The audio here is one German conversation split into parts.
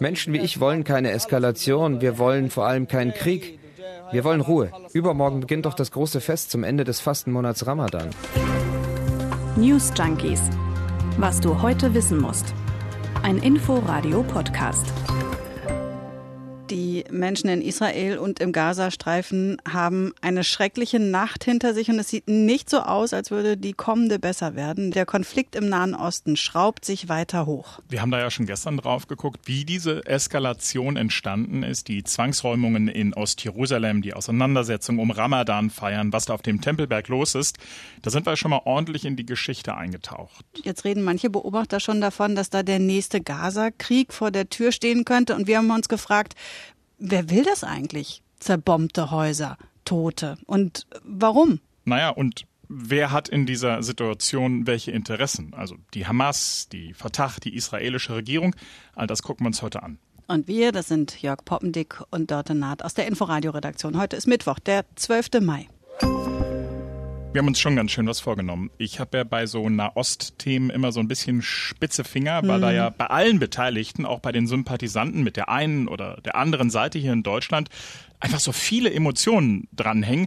Menschen wie ich wollen keine Eskalation, wir wollen vor allem keinen Krieg. Wir wollen Ruhe. Übermorgen beginnt doch das große Fest zum Ende des Fastenmonats Ramadan. News Junkies. Was du heute wissen musst. Ein Info-Radio-Podcast. Die Menschen in Israel und im Gazastreifen haben eine schreckliche Nacht hinter sich und es sieht nicht so aus, als würde die kommende besser werden. Der Konflikt im Nahen Osten schraubt sich weiter hoch. Wir haben da ja schon gestern drauf geguckt, wie diese Eskalation entstanden ist, die Zwangsräumungen in Ostjerusalem, die Auseinandersetzung um Ramadan feiern, was da auf dem Tempelberg los ist. Da sind wir schon mal ordentlich in die Geschichte eingetaucht. Jetzt reden manche Beobachter schon davon, dass da der nächste Gaza-Krieg vor der Tür stehen könnte und wir haben uns gefragt, wer will das eigentlich? Zerbombte Häuser, Tote. Und warum? Naja, und wer hat in dieser Situation welche Interessen? Also die Hamas, die Fatah, die israelische Regierung. All das gucken wir uns heute an. Und wir, das sind Jörg Poppendick und Dörte Naht aus der Inforadio-Redaktion. Heute ist Mittwoch, der 12. Mai. Wir haben uns schon ganz schön was vorgenommen. Ich habe ja bei so Nahost-Themen immer so ein bisschen spitze Finger, weil mhm. da ja bei allen Beteiligten, auch bei den Sympathisanten mit der einen oder der anderen Seite hier in Deutschland, einfach so viele Emotionen dranhängen.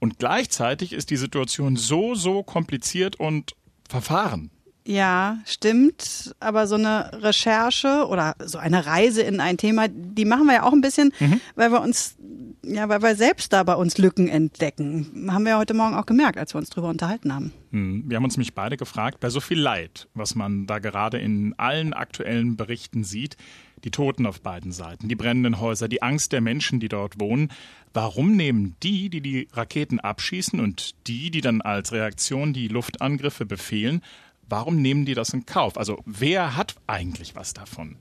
Und gleichzeitig ist die Situation so, so kompliziert und verfahren. Ja, stimmt. Aber so eine Recherche oder so eine Reise in ein Thema, die machen wir ja auch ein bisschen, mhm. weil wir uns, ja, weil wir selbst da bei uns Lücken entdecken. Haben wir ja heute Morgen auch gemerkt, als wir uns drüber unterhalten haben. Mhm. Wir haben uns nämlich beide gefragt, bei so viel Leid, was man da gerade in allen aktuellen Berichten sieht, die Toten auf beiden Seiten, die brennenden Häuser, die Angst der Menschen, die dort wohnen. Warum nehmen die, die die Raketen abschießen und die, die dann als Reaktion die Luftangriffe befehlen, Warum nehmen die das in Kauf? Also wer hat eigentlich was davon?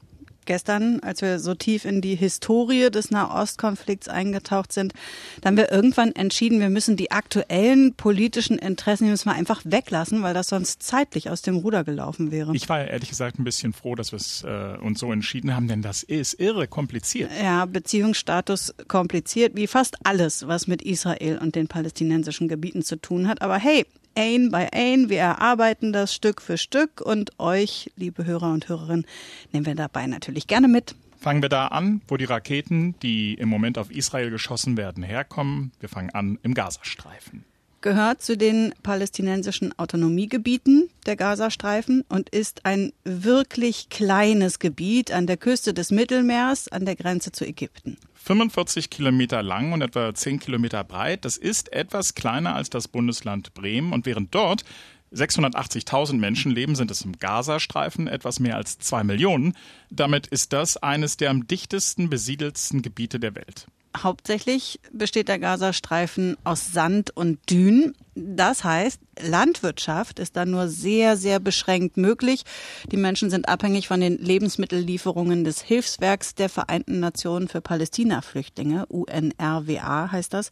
gestern, als wir so tief in die Historie des Nahostkonflikts eingetaucht sind, da haben wir irgendwann entschieden, wir müssen die aktuellen politischen Interessen die müssen wir einfach weglassen, weil das sonst zeitlich aus dem Ruder gelaufen wäre. Ich war ehrlich gesagt ein bisschen froh, dass wir es äh, uns so entschieden haben, denn das ist irre kompliziert. Ja, Beziehungsstatus kompliziert, wie fast alles, was mit Israel und den palästinensischen Gebieten zu tun hat. Aber hey, ein by ein. Wir erarbeiten das Stück für Stück und euch, liebe Hörer und Hörerinnen, nehmen wir dabei natürlich gerne mit. Fangen wir da an, wo die Raketen, die im Moment auf Israel geschossen werden, herkommen. Wir fangen an im Gazastreifen. Gehört zu den palästinensischen Autonomiegebieten der Gazastreifen und ist ein wirklich kleines Gebiet an der Küste des Mittelmeers an der Grenze zu Ägypten. 45 Kilometer lang und etwa 10 Kilometer breit. Das ist etwas kleiner als das Bundesland Bremen. Und während dort 680.000 Menschen leben, sind es im Gazastreifen etwas mehr als zwei Millionen. Damit ist das eines der am dichtesten besiedelsten Gebiete der Welt. Hauptsächlich besteht der Gazastreifen aus Sand und Dünen. Das heißt, Landwirtschaft ist da nur sehr, sehr beschränkt möglich. Die Menschen sind abhängig von den Lebensmittellieferungen des Hilfswerks der Vereinten Nationen für Palästina-Flüchtlinge, UNRWA heißt das.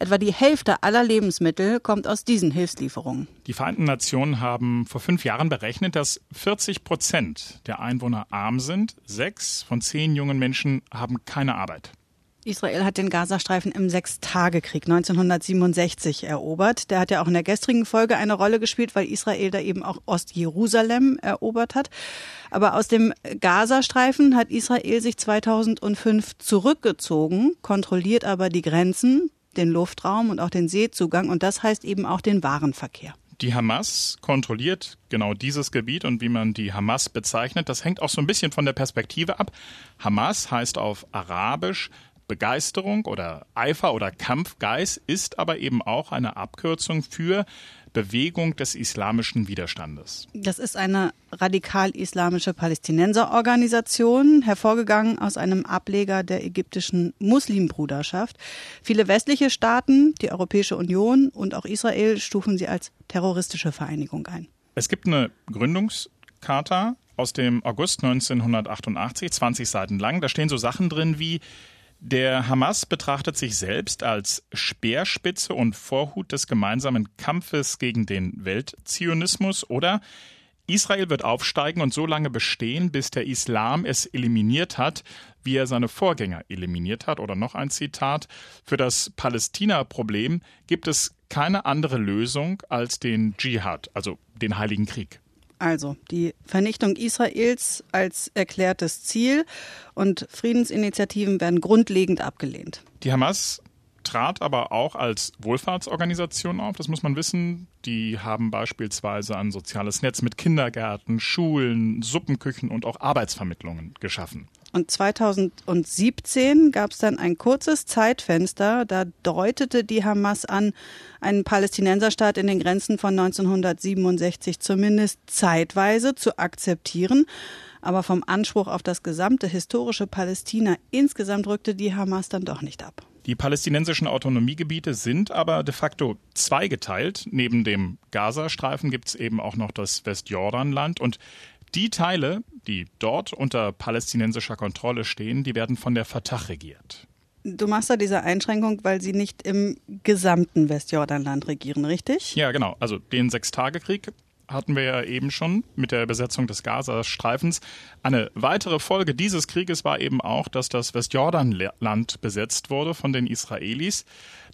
Etwa die Hälfte aller Lebensmittel kommt aus diesen Hilfslieferungen. Die Vereinten Nationen haben vor fünf Jahren berechnet, dass 40 Prozent der Einwohner arm sind. Sechs von zehn jungen Menschen haben keine Arbeit. Israel hat den Gazastreifen im Sechstagekrieg 1967 erobert. Der hat ja auch in der gestrigen Folge eine Rolle gespielt, weil Israel da eben auch Ostjerusalem erobert hat. Aber aus dem Gazastreifen hat Israel sich 2005 zurückgezogen, kontrolliert aber die Grenzen, den Luftraum und auch den Seezugang und das heißt eben auch den Warenverkehr. Die Hamas kontrolliert genau dieses Gebiet und wie man die Hamas bezeichnet, das hängt auch so ein bisschen von der Perspektive ab. Hamas heißt auf Arabisch Begeisterung oder Eifer oder Kampfgeist ist aber eben auch eine Abkürzung für Bewegung des islamischen Widerstandes. Das ist eine radikal-islamische Palästinenserorganisation, hervorgegangen aus einem Ableger der ägyptischen Muslimbruderschaft. Viele westliche Staaten, die Europäische Union und auch Israel stufen sie als terroristische Vereinigung ein. Es gibt eine Gründungscharta aus dem August 1988, 20 Seiten lang. Da stehen so Sachen drin wie der Hamas betrachtet sich selbst als Speerspitze und Vorhut des gemeinsamen Kampfes gegen den Weltzionismus oder Israel wird aufsteigen und so lange bestehen, bis der Islam es eliminiert hat, wie er seine Vorgänger eliminiert hat. Oder noch ein Zitat. Für das Palästina-Problem gibt es keine andere Lösung als den Dschihad, also den Heiligen Krieg. Also die Vernichtung Israels als erklärtes Ziel und Friedensinitiativen werden grundlegend abgelehnt. Die Hamas trat aber auch als Wohlfahrtsorganisation auf, das muss man wissen. Die haben beispielsweise ein soziales Netz mit Kindergärten, Schulen, Suppenküchen und auch Arbeitsvermittlungen geschaffen. Und 2017 gab es dann ein kurzes Zeitfenster, da deutete die Hamas an, einen Palästinenserstaat in den Grenzen von 1967 zumindest zeitweise zu akzeptieren. Aber vom Anspruch auf das gesamte historische Palästina insgesamt rückte die Hamas dann doch nicht ab. Die palästinensischen Autonomiegebiete sind aber de facto zweigeteilt. Neben dem Gazastreifen gibt es eben auch noch das Westjordanland. Und die Teile, die dort unter palästinensischer Kontrolle stehen, die werden von der Fatah regiert. Du machst da diese Einschränkung, weil sie nicht im gesamten Westjordanland regieren, richtig? Ja, genau. Also den Sechstagekrieg hatten wir ja eben schon mit der Besetzung des Gazastreifens. Eine weitere Folge dieses Krieges war eben auch, dass das Westjordanland besetzt wurde von den Israelis.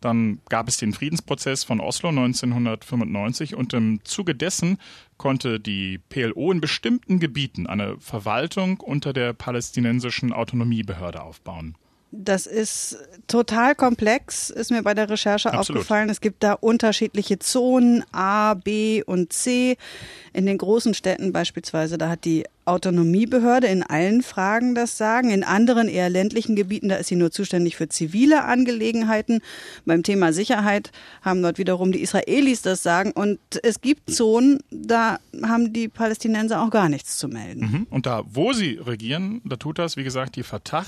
Dann gab es den Friedensprozess von Oslo 1995 und im Zuge dessen konnte die PLO in bestimmten Gebieten eine Verwaltung unter der palästinensischen Autonomiebehörde aufbauen. Das ist total komplex, ist mir bei der Recherche Absolut. aufgefallen. Es gibt da unterschiedliche Zonen, A, B und C. In den großen Städten beispielsweise, da hat die Autonomiebehörde in allen Fragen das Sagen. In anderen eher ländlichen Gebieten, da ist sie nur zuständig für zivile Angelegenheiten. Beim Thema Sicherheit haben dort wiederum die Israelis das Sagen. Und es gibt Zonen, da haben die Palästinenser auch gar nichts zu melden. Mhm. Und da, wo sie regieren, da tut das, wie gesagt, die Fatah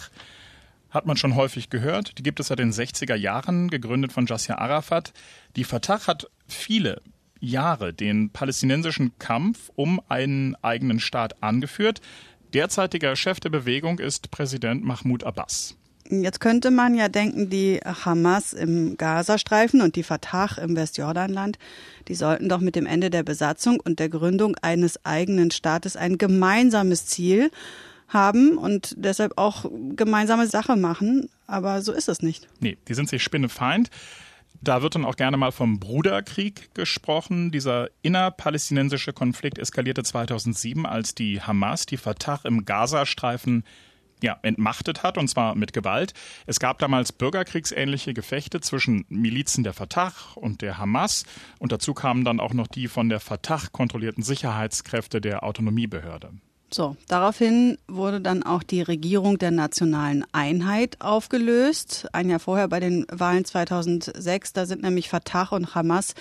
hat man schon häufig gehört. Die gibt es seit den 60er Jahren, gegründet von Yasser Arafat. Die Fatah hat viele Jahre den palästinensischen Kampf um einen eigenen Staat angeführt. Derzeitiger Chef der Bewegung ist Präsident Mahmoud Abbas. Jetzt könnte man ja denken, die Hamas im Gazastreifen und die Fatah im Westjordanland, die sollten doch mit dem Ende der Besatzung und der Gründung eines eigenen Staates ein gemeinsames Ziel haben und deshalb auch gemeinsame Sache machen. Aber so ist es nicht. Nee, die sind sich spinnefeind. Da wird dann auch gerne mal vom Bruderkrieg gesprochen. Dieser innerpalästinensische Konflikt eskalierte 2007, als die Hamas die Fatah im Gazastreifen ja, entmachtet hat, und zwar mit Gewalt. Es gab damals bürgerkriegsähnliche Gefechte zwischen Milizen der Fatah und der Hamas. Und dazu kamen dann auch noch die von der Fatah kontrollierten Sicherheitskräfte der Autonomiebehörde. So, daraufhin wurde dann auch die Regierung der nationalen Einheit aufgelöst. Ein Jahr vorher bei den Wahlen 2006, da sind nämlich Fatah und Hamas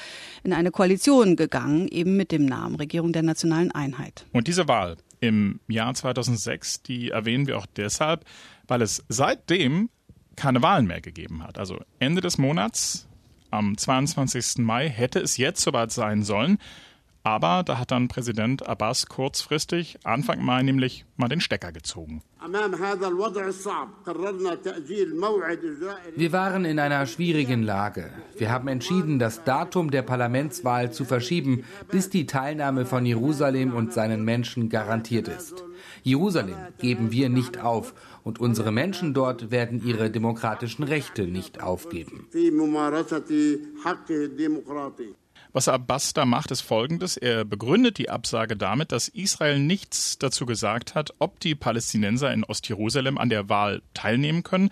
in eine Koalition gegangen, eben mit dem Namen Regierung der nationalen Einheit. Und diese Wahl im Jahr 2006, die erwähnen wir auch deshalb, weil es seitdem keine Wahlen mehr gegeben hat. Also Ende des Monats, am 22. Mai, hätte es jetzt soweit sein sollen. Aber da hat dann Präsident Abbas kurzfristig, Anfang Mai nämlich, mal den Stecker gezogen. Wir waren in einer schwierigen Lage. Wir haben entschieden, das Datum der Parlamentswahl zu verschieben, bis die Teilnahme von Jerusalem und seinen Menschen garantiert ist. Jerusalem geben wir nicht auf und unsere Menschen dort werden ihre demokratischen Rechte nicht aufgeben. Was Abbas da macht, ist folgendes. Er begründet die Absage damit, dass Israel nichts dazu gesagt hat, ob die Palästinenser in Ostjerusalem an der Wahl teilnehmen können.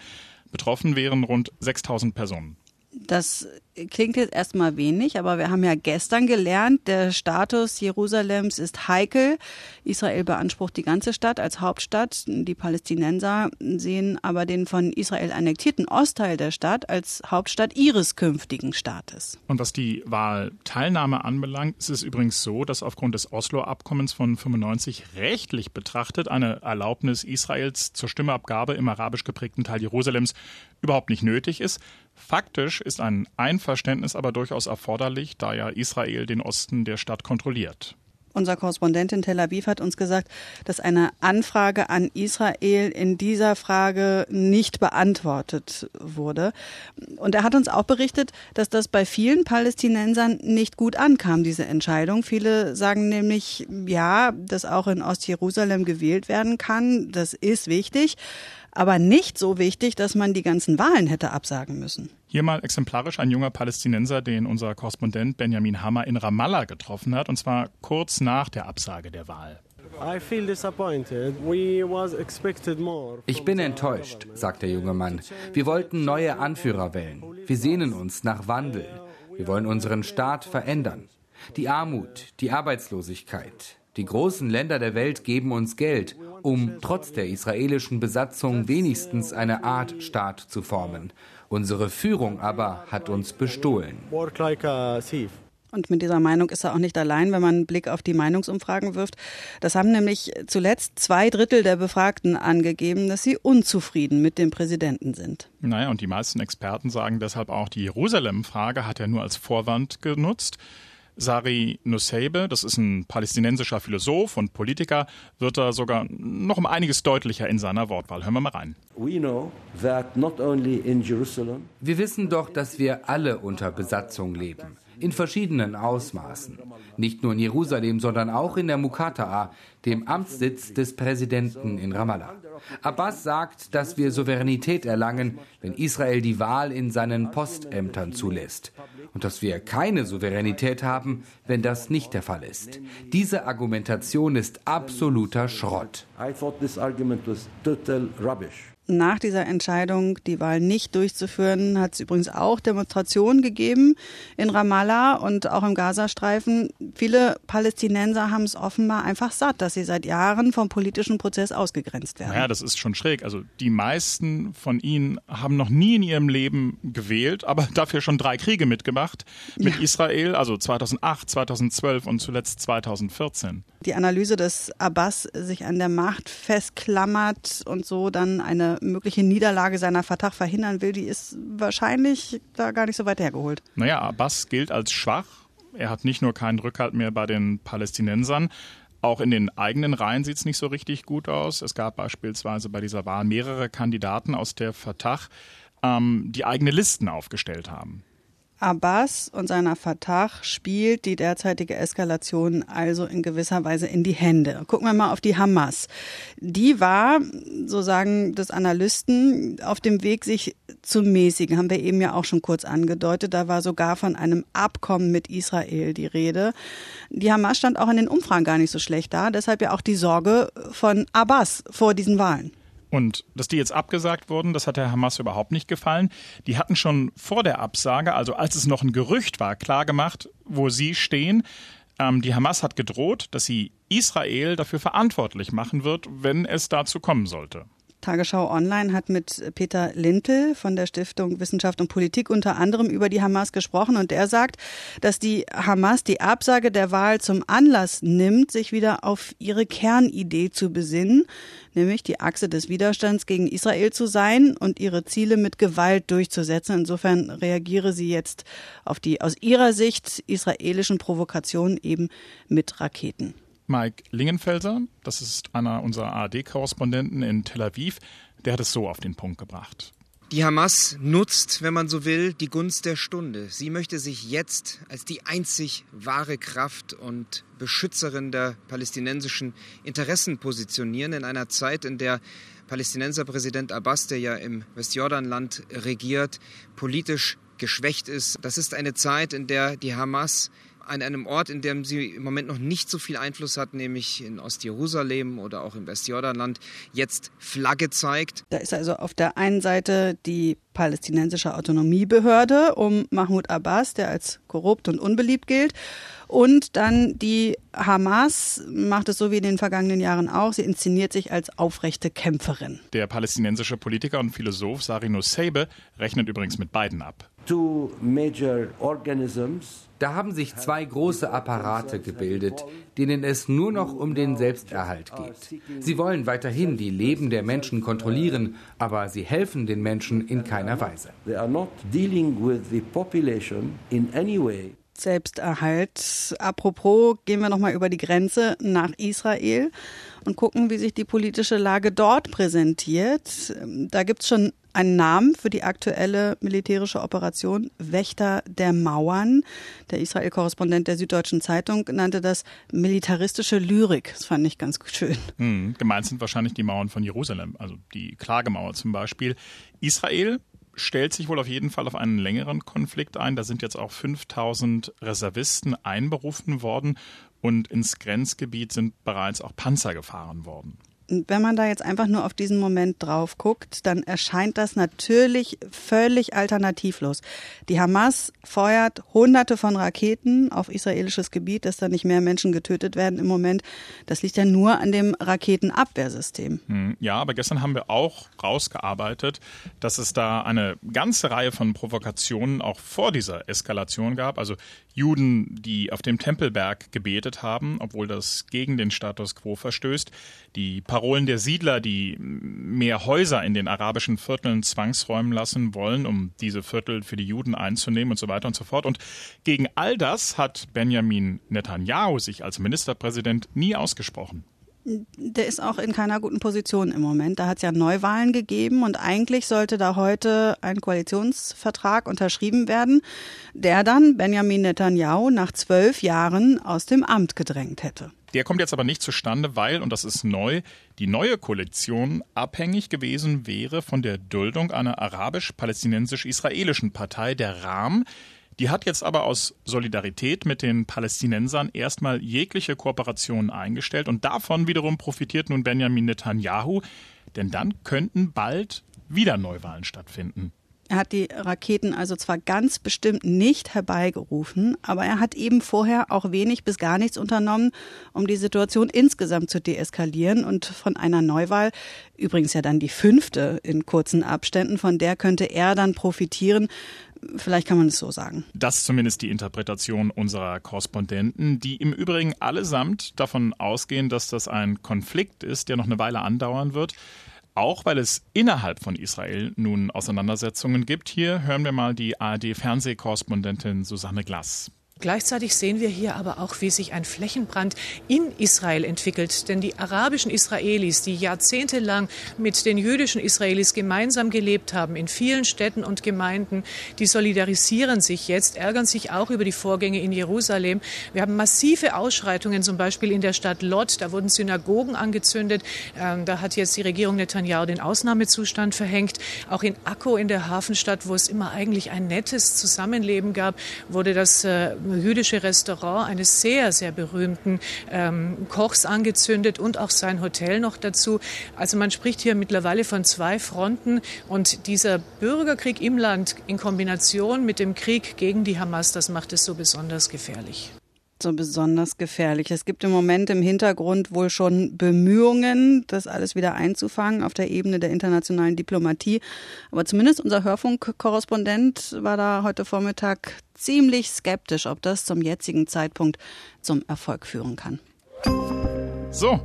Betroffen wären rund 6000 Personen. Das klingt jetzt erstmal wenig, aber wir haben ja gestern gelernt, der Status Jerusalems ist heikel. Israel beansprucht die ganze Stadt als Hauptstadt. Die Palästinenser sehen aber den von Israel annektierten Ostteil der Stadt als Hauptstadt ihres künftigen Staates. Und was die Wahlteilnahme anbelangt, ist es übrigens so, dass aufgrund des Oslo-Abkommens von 95 rechtlich betrachtet eine Erlaubnis Israels zur Stimmeabgabe im arabisch geprägten Teil Jerusalems überhaupt nicht nötig ist. Faktisch ist ein Einverständnis aber durchaus erforderlich, da ja Israel den Osten der Stadt kontrolliert. Unser Korrespondent in Tel Aviv hat uns gesagt, dass eine Anfrage an Israel in dieser Frage nicht beantwortet wurde. Und er hat uns auch berichtet, dass das bei vielen Palästinensern nicht gut ankam, diese Entscheidung. Viele sagen nämlich, ja, dass auch in Ostjerusalem gewählt werden kann. Das ist wichtig. Aber nicht so wichtig, dass man die ganzen Wahlen hätte absagen müssen. Hier mal exemplarisch ein junger Palästinenser, den unser Korrespondent Benjamin Hammer in Ramallah getroffen hat, und zwar kurz nach der Absage der Wahl. Ich bin enttäuscht, sagt der junge Mann. Wir wollten neue Anführer wählen. Wir sehnen uns nach Wandel. Wir wollen unseren Staat verändern. Die Armut, die Arbeitslosigkeit, die großen Länder der Welt geben uns Geld, um trotz der israelischen Besatzung wenigstens eine Art Staat zu formen. Unsere Führung aber hat uns bestohlen. Und mit dieser Meinung ist er auch nicht allein, wenn man einen Blick auf die Meinungsumfragen wirft. Das haben nämlich zuletzt zwei Drittel der Befragten angegeben, dass sie unzufrieden mit dem Präsidenten sind. Naja, und die meisten Experten sagen deshalb auch, die Jerusalem-Frage hat er nur als Vorwand genutzt. Sari Nusseibeh, das ist ein palästinensischer Philosoph und Politiker, wird da sogar noch um einiges deutlicher in seiner Wortwahl. Hören wir mal rein. Wir wissen doch, dass wir alle unter Besatzung leben in verschiedenen Ausmaßen. Nicht nur in Jerusalem, sondern auch in der Mukata'a, dem Amtssitz des Präsidenten in Ramallah. Abbas sagt, dass wir Souveränität erlangen, wenn Israel die Wahl in seinen Postämtern zulässt. Und dass wir keine Souveränität haben, wenn das nicht der Fall ist. Diese Argumentation ist absoluter Schrott. I thought this argument was total rubbish nach dieser Entscheidung, die Wahl nicht durchzuführen, hat es übrigens auch Demonstrationen gegeben in Ramallah und auch im Gazastreifen. Viele Palästinenser haben es offenbar einfach satt, dass sie seit Jahren vom politischen Prozess ausgegrenzt werden. Ja, das ist schon schräg. Also die meisten von ihnen haben noch nie in ihrem Leben gewählt, aber dafür schon drei Kriege mitgemacht mit ja. Israel, also 2008, 2012 und zuletzt 2014. Die Analyse, dass Abbas sich an der Macht festklammert und so dann eine mögliche Niederlage seiner Fatah verhindern will, die ist wahrscheinlich da gar nicht so weit hergeholt. Naja, Abbas gilt als schwach. Er hat nicht nur keinen Rückhalt mehr bei den Palästinensern, auch in den eigenen Reihen sieht es nicht so richtig gut aus. Es gab beispielsweise bei dieser Wahl mehrere Kandidaten aus der Fatah, ähm, die eigene Listen aufgestellt haben. Abbas und seiner Fatah spielt die derzeitige Eskalation also in gewisser Weise in die Hände. Gucken wir mal auf die Hamas. Die war, so sagen das Analysten, auf dem Weg, sich zu mäßigen. Haben wir eben ja auch schon kurz angedeutet. Da war sogar von einem Abkommen mit Israel die Rede. Die Hamas stand auch in den Umfragen gar nicht so schlecht da. Deshalb ja auch die Sorge von Abbas vor diesen Wahlen. Und dass die jetzt abgesagt wurden, das hat der Hamas überhaupt nicht gefallen. Die hatten schon vor der Absage, also als es noch ein Gerücht war, klargemacht, wo sie stehen. Ähm, die Hamas hat gedroht, dass sie Israel dafür verantwortlich machen wird, wenn es dazu kommen sollte. Tagesschau Online hat mit Peter Lintel von der Stiftung Wissenschaft und Politik unter anderem über die Hamas gesprochen und er sagt, dass die Hamas die Absage der Wahl zum Anlass nimmt, sich wieder auf ihre Kernidee zu besinnen, nämlich die Achse des Widerstands gegen Israel zu sein und ihre Ziele mit Gewalt durchzusetzen. Insofern reagiere sie jetzt auf die aus ihrer Sicht israelischen Provokationen eben mit Raketen. Mike Lingenfelser, das ist einer unserer ARD-Korrespondenten in Tel Aviv, der hat es so auf den Punkt gebracht. Die Hamas nutzt, wenn man so will, die Gunst der Stunde. Sie möchte sich jetzt als die einzig wahre Kraft und Beschützerin der palästinensischen Interessen positionieren in einer Zeit, in der Palästinenser Präsident Abbas, der ja im Westjordanland regiert, politisch geschwächt ist. Das ist eine Zeit, in der die Hamas an einem Ort, in dem sie im Moment noch nicht so viel Einfluss hat, nämlich in Ostjerusalem oder auch im Westjordanland, jetzt Flagge zeigt. Da ist also auf der einen Seite die palästinensische Autonomiebehörde um Mahmoud Abbas, der als korrupt und unbeliebt gilt. Und dann die Hamas macht es so wie in den vergangenen Jahren auch. Sie inszeniert sich als aufrechte Kämpferin. Der palästinensische Politiker und Philosoph Sari Nusseibeh rechnet übrigens mit beiden ab. Da haben sich zwei große Apparate gebildet, denen es nur noch um den Selbsterhalt geht. Sie wollen weiterhin die Leben der Menschen kontrollieren, aber sie helfen den Menschen in keiner Weise. Selbsterhalt. Apropos, gehen wir nochmal über die Grenze nach Israel und gucken, wie sich die politische Lage dort präsentiert. Da gibt es schon einen Namen für die aktuelle militärische Operation, Wächter der Mauern. Der Israel-Korrespondent der Süddeutschen Zeitung nannte das militaristische Lyrik. Das fand ich ganz schön. Hm, gemeint sind wahrscheinlich die Mauern von Jerusalem, also die Klagemauer zum Beispiel. Israel stellt sich wohl auf jeden Fall auf einen längeren Konflikt ein. Da sind jetzt auch 5000 Reservisten einberufen worden und ins Grenzgebiet sind bereits auch Panzer gefahren worden wenn man da jetzt einfach nur auf diesen Moment drauf guckt, dann erscheint das natürlich völlig alternativlos. Die Hamas feuert hunderte von Raketen auf israelisches Gebiet, dass da nicht mehr Menschen getötet werden im Moment. Das liegt ja nur an dem Raketenabwehrsystem. Hm, ja, aber gestern haben wir auch rausgearbeitet, dass es da eine ganze Reihe von Provokationen auch vor dieser Eskalation gab. Also Juden, die auf dem Tempelberg gebetet haben, obwohl das gegen den Status quo verstößt. Die Parolen der Siedler, die mehr Häuser in den arabischen Vierteln zwangsräumen lassen wollen, um diese Viertel für die Juden einzunehmen und so weiter und so fort. Und gegen all das hat Benjamin Netanyahu sich als Ministerpräsident nie ausgesprochen der ist auch in keiner guten Position im Moment. Da hat es ja Neuwahlen gegeben und eigentlich sollte da heute ein Koalitionsvertrag unterschrieben werden, der dann Benjamin Netanyahu nach zwölf Jahren aus dem Amt gedrängt hätte. Der kommt jetzt aber nicht zustande, weil, und das ist neu, die neue Koalition abhängig gewesen wäre von der Duldung einer arabisch-palästinensisch-israelischen Partei, der Ram, die hat jetzt aber aus Solidarität mit den Palästinensern erstmal jegliche Kooperation eingestellt und davon wiederum profitiert nun Benjamin Netanyahu, denn dann könnten bald wieder Neuwahlen stattfinden. Er hat die Raketen also zwar ganz bestimmt nicht herbeigerufen, aber er hat eben vorher auch wenig bis gar nichts unternommen, um die Situation insgesamt zu deeskalieren. Und von einer Neuwahl, übrigens ja dann die fünfte in kurzen Abständen, von der könnte er dann profitieren. Vielleicht kann man es so sagen. Das ist zumindest die Interpretation unserer Korrespondenten, die im Übrigen allesamt davon ausgehen, dass das ein Konflikt ist, der noch eine Weile andauern wird. Auch weil es innerhalb von Israel nun Auseinandersetzungen gibt. Hier hören wir mal die ARD-Fernsehkorrespondentin Susanne Glass. Gleichzeitig sehen wir hier aber auch, wie sich ein Flächenbrand in Israel entwickelt. Denn die arabischen Israelis, die jahrzehntelang mit den jüdischen Israelis gemeinsam gelebt haben, in vielen Städten und Gemeinden, die solidarisieren sich jetzt, ärgern sich auch über die Vorgänge in Jerusalem. Wir haben massive Ausschreitungen, zum Beispiel in der Stadt Lot. Da wurden Synagogen angezündet. Ähm, da hat jetzt die Regierung Netanyahu den Ausnahmezustand verhängt. Auch in Akko in der Hafenstadt, wo es immer eigentlich ein nettes Zusammenleben gab, wurde das äh, jüdische Restaurant eines sehr, sehr berühmten ähm, Kochs angezündet und auch sein Hotel noch dazu. Also man spricht hier mittlerweile von zwei Fronten und dieser Bürgerkrieg im Land in Kombination mit dem Krieg gegen die Hamas, das macht es so besonders gefährlich so besonders gefährlich. Es gibt im Moment im Hintergrund wohl schon Bemühungen, das alles wieder einzufangen auf der Ebene der internationalen Diplomatie. Aber zumindest unser Hörfunkkorrespondent war da heute Vormittag ziemlich skeptisch, ob das zum jetzigen Zeitpunkt zum Erfolg führen kann. So,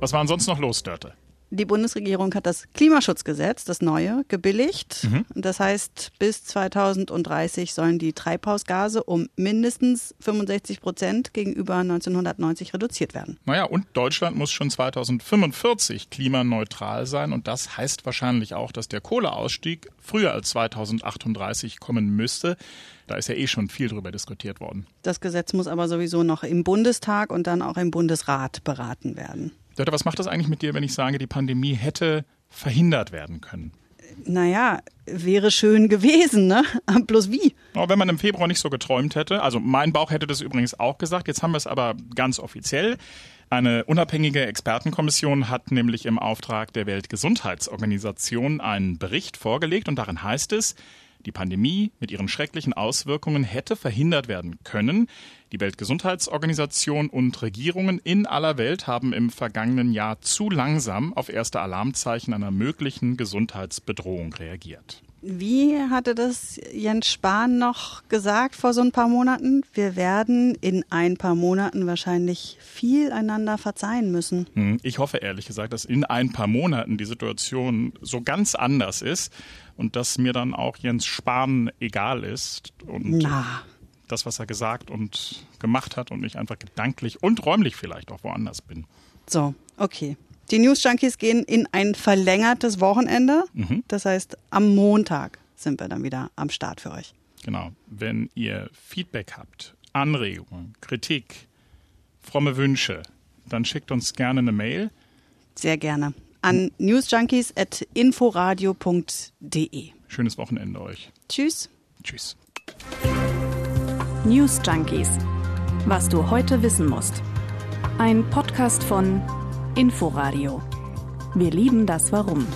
was war sonst noch los, Dörte? Die Bundesregierung hat das Klimaschutzgesetz, das neue, gebilligt. Mhm. Das heißt, bis 2030 sollen die Treibhausgase um mindestens 65 Prozent gegenüber 1990 reduziert werden. Naja, und Deutschland muss schon 2045 klimaneutral sein. Und das heißt wahrscheinlich auch, dass der Kohleausstieg früher als 2038 kommen müsste. Da ist ja eh schon viel drüber diskutiert worden. Das Gesetz muss aber sowieso noch im Bundestag und dann auch im Bundesrat beraten werden. Dörte, was macht das eigentlich mit dir, wenn ich sage, die Pandemie hätte verhindert werden können? Naja, wäre schön gewesen, ne? Bloß wie? Oh, wenn man im Februar nicht so geträumt hätte. Also mein Bauch hätte das übrigens auch gesagt. Jetzt haben wir es aber ganz offiziell. Eine unabhängige Expertenkommission hat nämlich im Auftrag der Weltgesundheitsorganisation einen Bericht vorgelegt und darin heißt es, die Pandemie mit ihren schrecklichen Auswirkungen hätte verhindert werden können. Die Weltgesundheitsorganisation und Regierungen in aller Welt haben im vergangenen Jahr zu langsam auf erste Alarmzeichen einer möglichen Gesundheitsbedrohung reagiert. Wie hatte das Jens Spahn noch gesagt vor so ein paar Monaten? Wir werden in ein paar Monaten wahrscheinlich viel einander verzeihen müssen. Hm, ich hoffe ehrlich gesagt, dass in ein paar Monaten die Situation so ganz anders ist und dass mir dann auch Jens Spahn egal ist. Und Na. das, was er gesagt und gemacht hat und ich einfach gedanklich und räumlich vielleicht auch woanders bin. So, okay. Die News Junkies gehen in ein verlängertes Wochenende. Mhm. Das heißt, am Montag sind wir dann wieder am Start für euch. Genau. Wenn ihr Feedback habt, Anregungen, Kritik, fromme Wünsche, dann schickt uns gerne eine Mail. Sehr gerne. An newsjunkies.inforadio.de. Schönes Wochenende euch. Tschüss. Tschüss. News Junkies. Was du heute wissen musst. Ein Podcast von Inforadio. Wir lieben das Warum.